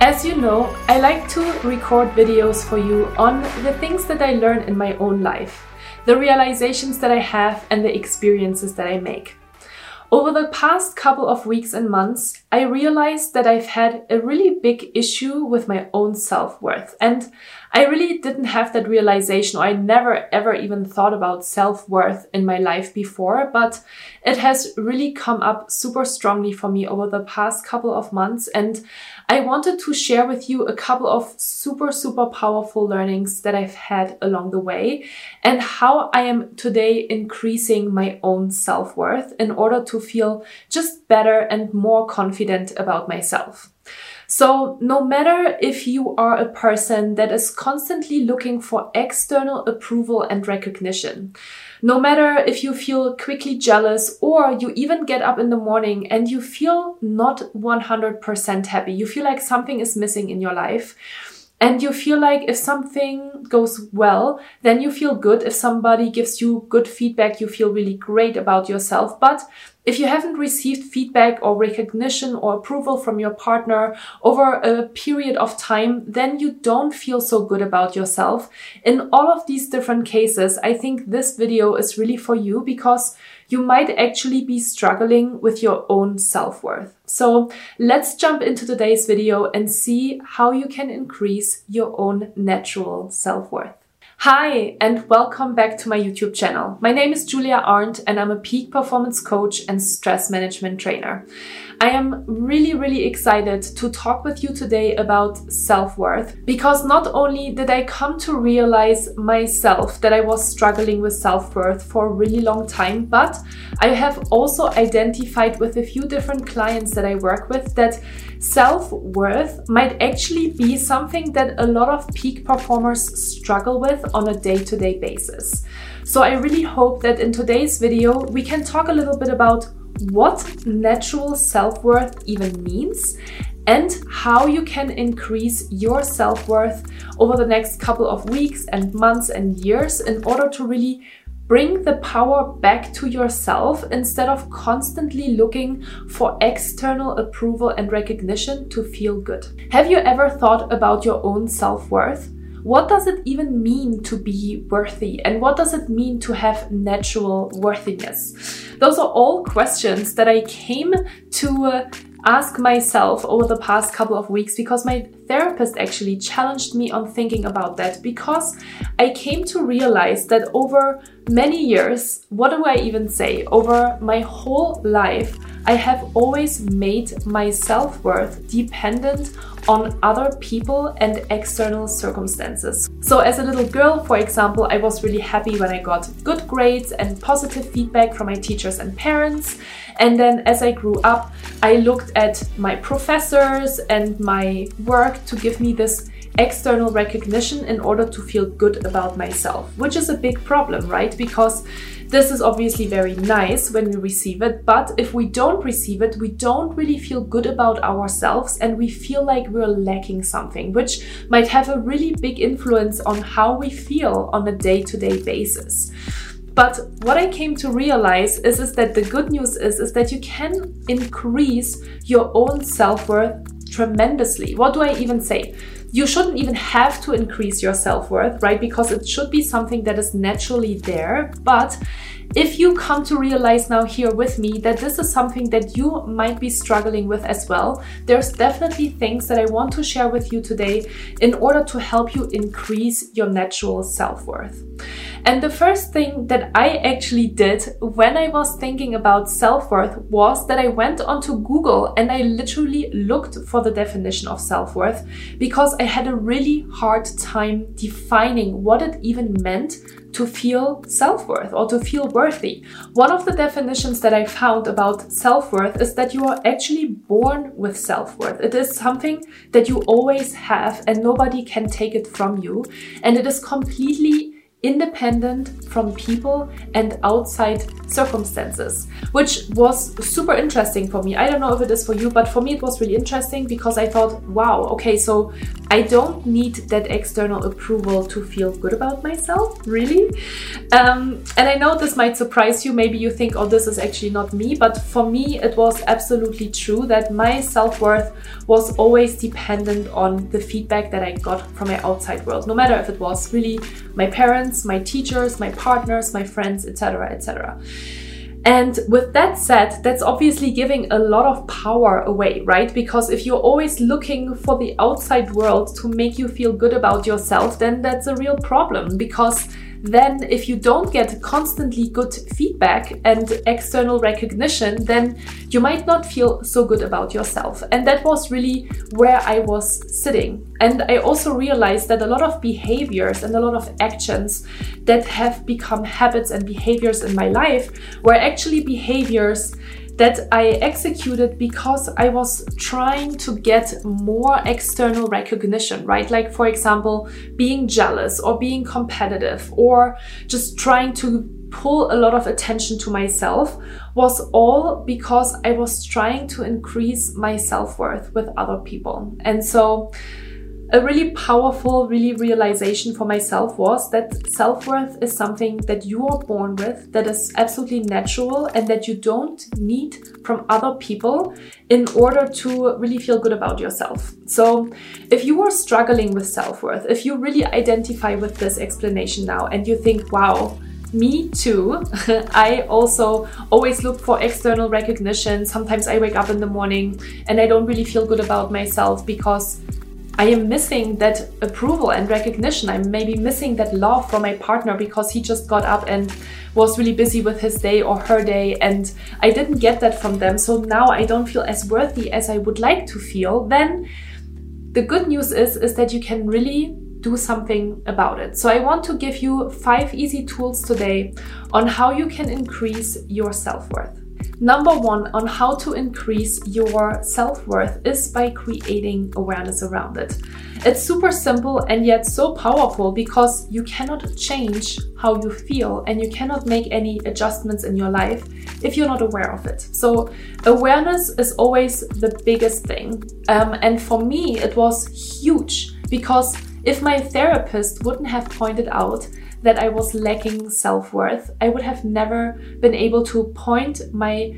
As you know, I like to record videos for you on the things that I learn in my own life, the realizations that I have, and the experiences that I make. Over the past couple of weeks and months, I realized that I've had a really big issue with my own self worth. And I really didn't have that realization, or I never ever even thought about self worth in my life before, but it has really come up super strongly for me over the past couple of months. And I wanted to share with you a couple of super, super powerful learnings that I've had along the way and how I am today increasing my own self worth in order to feel just better and more confident about myself. So, no matter if you are a person that is constantly looking for external approval and recognition, no matter if you feel quickly jealous or you even get up in the morning and you feel not 100% happy, you feel like something is missing in your life. And you feel like if something goes well, then you feel good. If somebody gives you good feedback, you feel really great about yourself. But if you haven't received feedback or recognition or approval from your partner over a period of time, then you don't feel so good about yourself. In all of these different cases, I think this video is really for you because you might actually be struggling with your own self-worth. So let's jump into today's video and see how you can increase your own natural self-worth. Hi, and welcome back to my YouTube channel. My name is Julia Arndt, and I'm a peak performance coach and stress management trainer. I am really, really excited to talk with you today about self worth because not only did I come to realize myself that I was struggling with self worth for a really long time, but I have also identified with a few different clients that I work with that self worth might actually be something that a lot of peak performers struggle with on a day to day basis. So I really hope that in today's video we can talk a little bit about what natural self worth even means and how you can increase your self worth over the next couple of weeks and months and years in order to really bring the power back to yourself instead of constantly looking for external approval and recognition to feel good. Have you ever thought about your own self worth? what does it even mean to be worthy? And what does it mean to have natural worthiness? Those are all questions that I came to uh, ask myself over the past couple of weeks because my therapist actually challenged me on thinking about that because I came to realize that over many years, what do I even say? Over my whole life, I have always made my self worth dependent on other people and external circumstances. So, as a little girl, for example, I was really happy when I got good grades and positive feedback from my teachers and parents. And then as I grew up, I looked at my professors and my work to give me this external recognition in order to feel good about myself, which is a big problem, right? Because this is obviously very nice when we receive it, but if we don't receive it, we don't really feel good about ourselves and we feel like we're lacking something, which might have a really big influence on how we feel on a day to day basis. But what I came to realize is, is that the good news is, is that you can increase your own self-worth tremendously. What do I even say? You shouldn't even have to increase your self worth, right? Because it should be something that is naturally there. But if you come to realize now here with me that this is something that you might be struggling with as well, there's definitely things that I want to share with you today in order to help you increase your natural self worth. And the first thing that I actually did when I was thinking about self worth was that I went onto Google and I literally looked for the definition of self worth because I had a really hard time defining what it even meant to feel self worth or to feel worthy. One of the definitions that I found about self worth is that you are actually born with self worth. It is something that you always have and nobody can take it from you. And it is completely independent from people and outside circumstances, which was super interesting for me. I don't know if it is for you, but for me it was really interesting because I thought, wow, okay, so I don't need that external approval to feel good about myself, really. Um, and I know this might surprise you. Maybe you think, oh, this is actually not me, but for me it was absolutely true that my self worth was always dependent on the feedback that I got from my outside world, no matter if it was really my parents, my teachers, my partners, my friends, etc., etc. And with that said, that's obviously giving a lot of power away, right? Because if you're always looking for the outside world to make you feel good about yourself, then that's a real problem because then if you don't get constantly good feedback and external recognition, then you might not feel so good about yourself. And that was really where I was sitting. And I also realized that a lot of behaviors and a lot of actions that have become habits and behaviors in my life were actually behaviors that I executed because I was trying to get more external recognition, right? Like, for example, being jealous or being competitive or just trying to pull a lot of attention to myself was all because I was trying to increase my self worth with other people. And so, a really powerful, really realization for myself was that self worth is something that you are born with, that is absolutely natural, and that you don't need from other people in order to really feel good about yourself. So, if you are struggling with self worth, if you really identify with this explanation now and you think, wow, me too. I also always look for external recognition. Sometimes I wake up in the morning and I don't really feel good about myself because I am missing that approval and recognition. I'm maybe missing that love from my partner because he just got up and was really busy with his day or her day, and I didn't get that from them. So now I don't feel as worthy as I would like to feel. Then the good news is is that you can really do something about it. So I want to give you five easy tools today on how you can increase your self-worth. Number one on how to increase your self worth is by creating awareness around it. It's super simple and yet so powerful because you cannot change how you feel and you cannot make any adjustments in your life if you're not aware of it. So, awareness is always the biggest thing. Um, and for me, it was huge because if my therapist wouldn't have pointed out that I was lacking self worth, I would have never been able to point my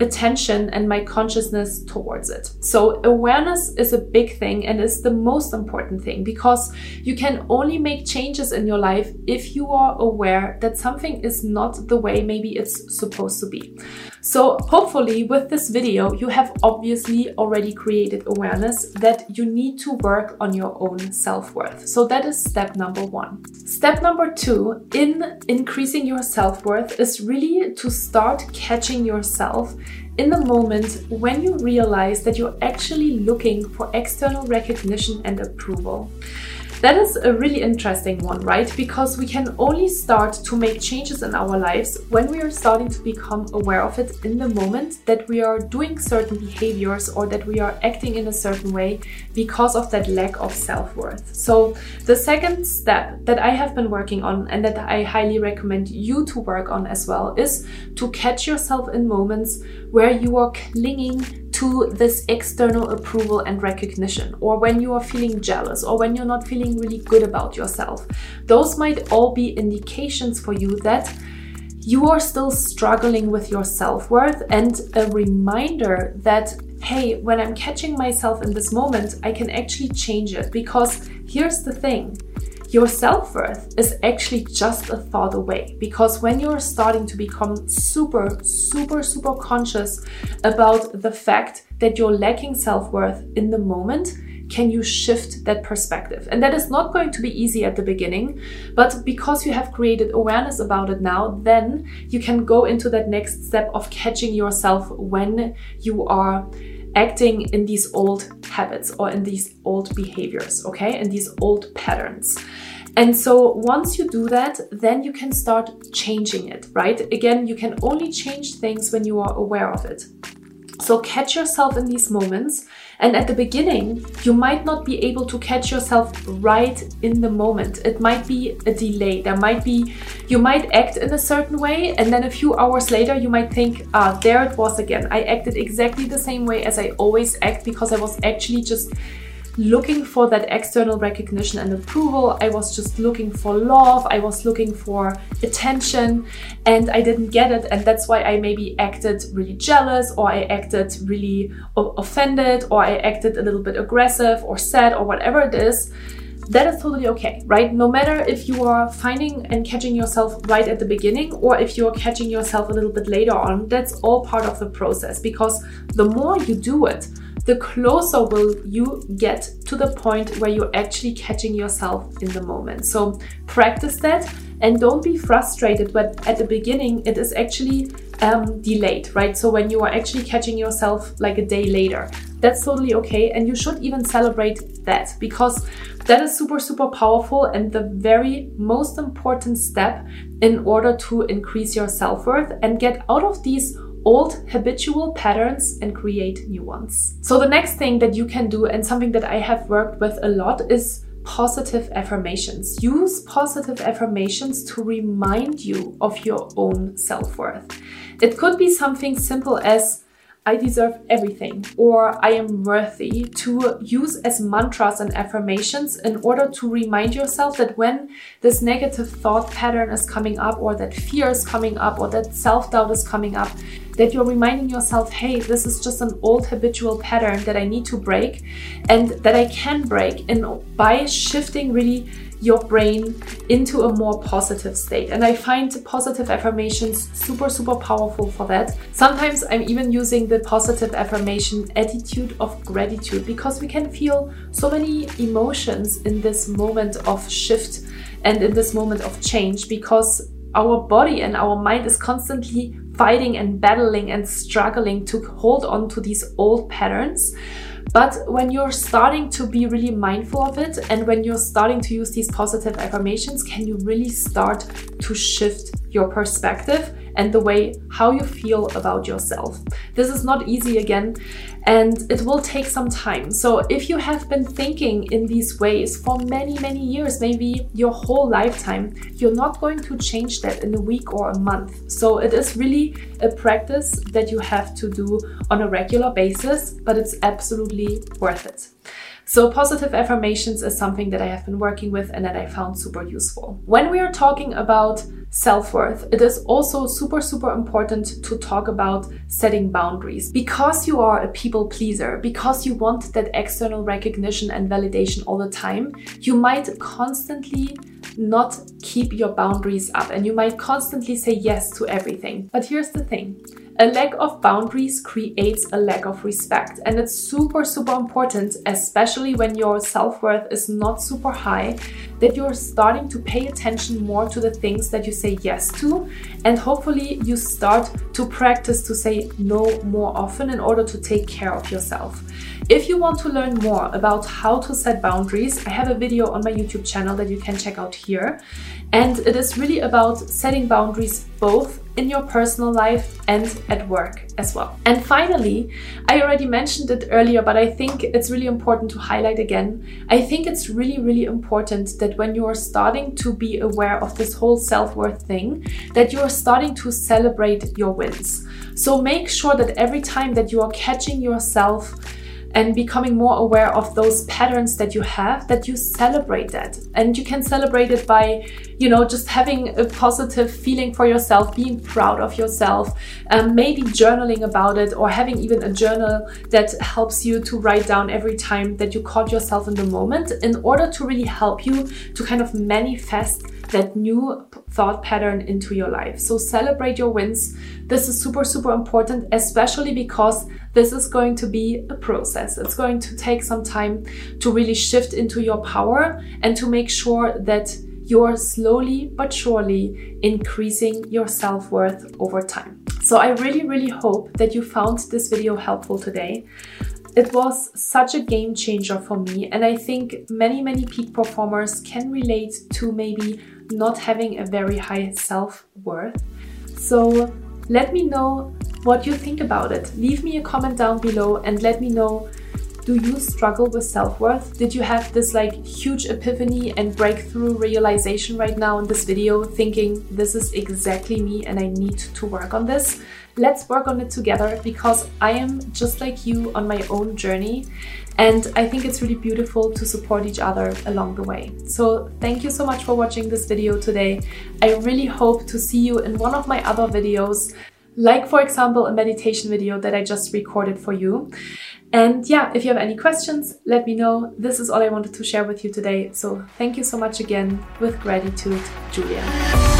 attention and my consciousness towards it. So, awareness is a big thing and is the most important thing because you can only make changes in your life if you are aware that something is not the way maybe it's supposed to be. So, hopefully, with this video, you have obviously already created awareness that you need to work on your own self worth. So, that is step number one. Step number two in increasing your self worth is really to start catching yourself in the moment when you realize that you're actually looking for external recognition and approval. That is a really interesting one, right? Because we can only start to make changes in our lives when we are starting to become aware of it in the moment that we are doing certain behaviors or that we are acting in a certain way because of that lack of self worth. So, the second step that I have been working on and that I highly recommend you to work on as well is to catch yourself in moments where you are clinging to this external approval and recognition, or when you are feeling jealous, or when you're not feeling really good about yourself. Those might all be indications for you that you are still struggling with your self worth, and a reminder that, hey, when I'm catching myself in this moment, I can actually change it. Because here's the thing your self worth is actually just a thought away because when you're starting to become super, super, super conscious about the fact that you're lacking self worth in the moment, can you shift that perspective? And that is not going to be easy at the beginning, but because you have created awareness about it now, then you can go into that next step of catching yourself when you are acting in these old habits or in these old behaviors, okay? In these old patterns. And so once you do that, then you can start changing it, right? Again, you can only change things when you are aware of it. So catch yourself in these moments. And at the beginning, you might not be able to catch yourself right in the moment. It might be a delay. There might be, you might act in a certain way, and then a few hours later, you might think, ah, there it was again. I acted exactly the same way as I always act because I was actually just looking for that external recognition and approval. I was just looking for love. I was looking for attention and I didn't get it. And that's why I maybe acted really jealous or I acted really offended or I acted a little bit aggressive or sad or whatever it is. That is totally okay, right? No matter if you are finding and catching yourself right at the beginning or if you're catching yourself a little bit later on, that's all part of the process because the more you do it, the closer will you get to the point where you're actually catching yourself in the moment. So practice that and don't be frustrated but at the beginning it is actually um, delayed right so when you are actually catching yourself like a day later that's totally okay and you should even celebrate that because that is super super powerful and the very most important step in order to increase your self-worth and get out of these old habitual patterns and create new ones. So, the next thing that you can do, and something that I have worked with a lot, is positive affirmations. Use positive affirmations to remind you of your own self worth. It could be something simple as, I deserve everything or I am worthy to use as mantras and affirmations in order to remind yourself that when this negative thought pattern is coming up or that fear is coming up or that self doubt is coming up, that you're reminding yourself, hey, this is just an old habitual pattern that I need to break and that I can break. And by shifting really your brain into a more positive state. And I find positive affirmations super, super powerful for that. Sometimes I'm even using the positive affirmation attitude of gratitude because we can feel so many emotions in this moment of shift and in this moment of change because our body and our mind is constantly fighting and battling and struggling to hold on to these old patterns. But when you're starting to be really mindful of it and when you're starting to use these positive affirmations, can you really start to shift your perspective and the way how you feel about yourself. This is not easy again and it will take some time. So if you have been thinking in these ways for many, many years, maybe your whole lifetime, you're not going to change that in a week or a month. So it is really a practice that you have to do on a regular basis, but it's absolutely worth it. So, positive affirmations is something that I have been working with and that I found super useful. When we are talking about self worth, it is also super, super important to talk about setting boundaries. Because you are a people pleaser, because you want that external recognition and validation all the time, you might constantly not keep your boundaries up and you might constantly say yes to everything. But here's the thing a lack of boundaries creates a lack of respect, and it's super, super important, especially when your self worth is not super high, that you're starting to pay attention more to the things that you say yes to, and hopefully you start to practice to say no more often in order to take care of yourself. If you want to learn more about how to set boundaries, I have a video on my YouTube channel that you can check out here. And it is really about setting boundaries both in your personal life and at work as well. And finally, I already mentioned it earlier, but I think it's really important to highlight again. I think it's really, really important that when you are starting to be aware of this whole self worth thing, that you are starting to celebrate your wins. So make sure that every time that you are catching yourself and becoming more aware of those patterns that you have that you celebrate that. And you can celebrate it by you know just having a positive feeling for yourself being proud of yourself um, maybe journaling about it or having even a journal that helps you to write down every time that you caught yourself in the moment in order to really help you to kind of manifest that new thought pattern into your life. So celebrate your wins. This is super, super important, especially because this is going to be a process. It's going to take some time to really shift into your power and to make sure that you're slowly but surely increasing your self worth over time. So I really, really hope that you found this video helpful today. It was such a game changer for me, and I think many, many peak performers can relate to maybe not having a very high self worth. So let me know what you think about it. Leave me a comment down below and let me know do you struggle with self-worth? Did you have this like huge epiphany and breakthrough realization right now in this video thinking this is exactly me and I need to work on this? Let's work on it together because I am just like you on my own journey and I think it's really beautiful to support each other along the way. So thank you so much for watching this video today. I really hope to see you in one of my other videos like for example a meditation video that I just recorded for you. And yeah, if you have any questions, let me know. This is all I wanted to share with you today. So thank you so much again. With gratitude, Julia.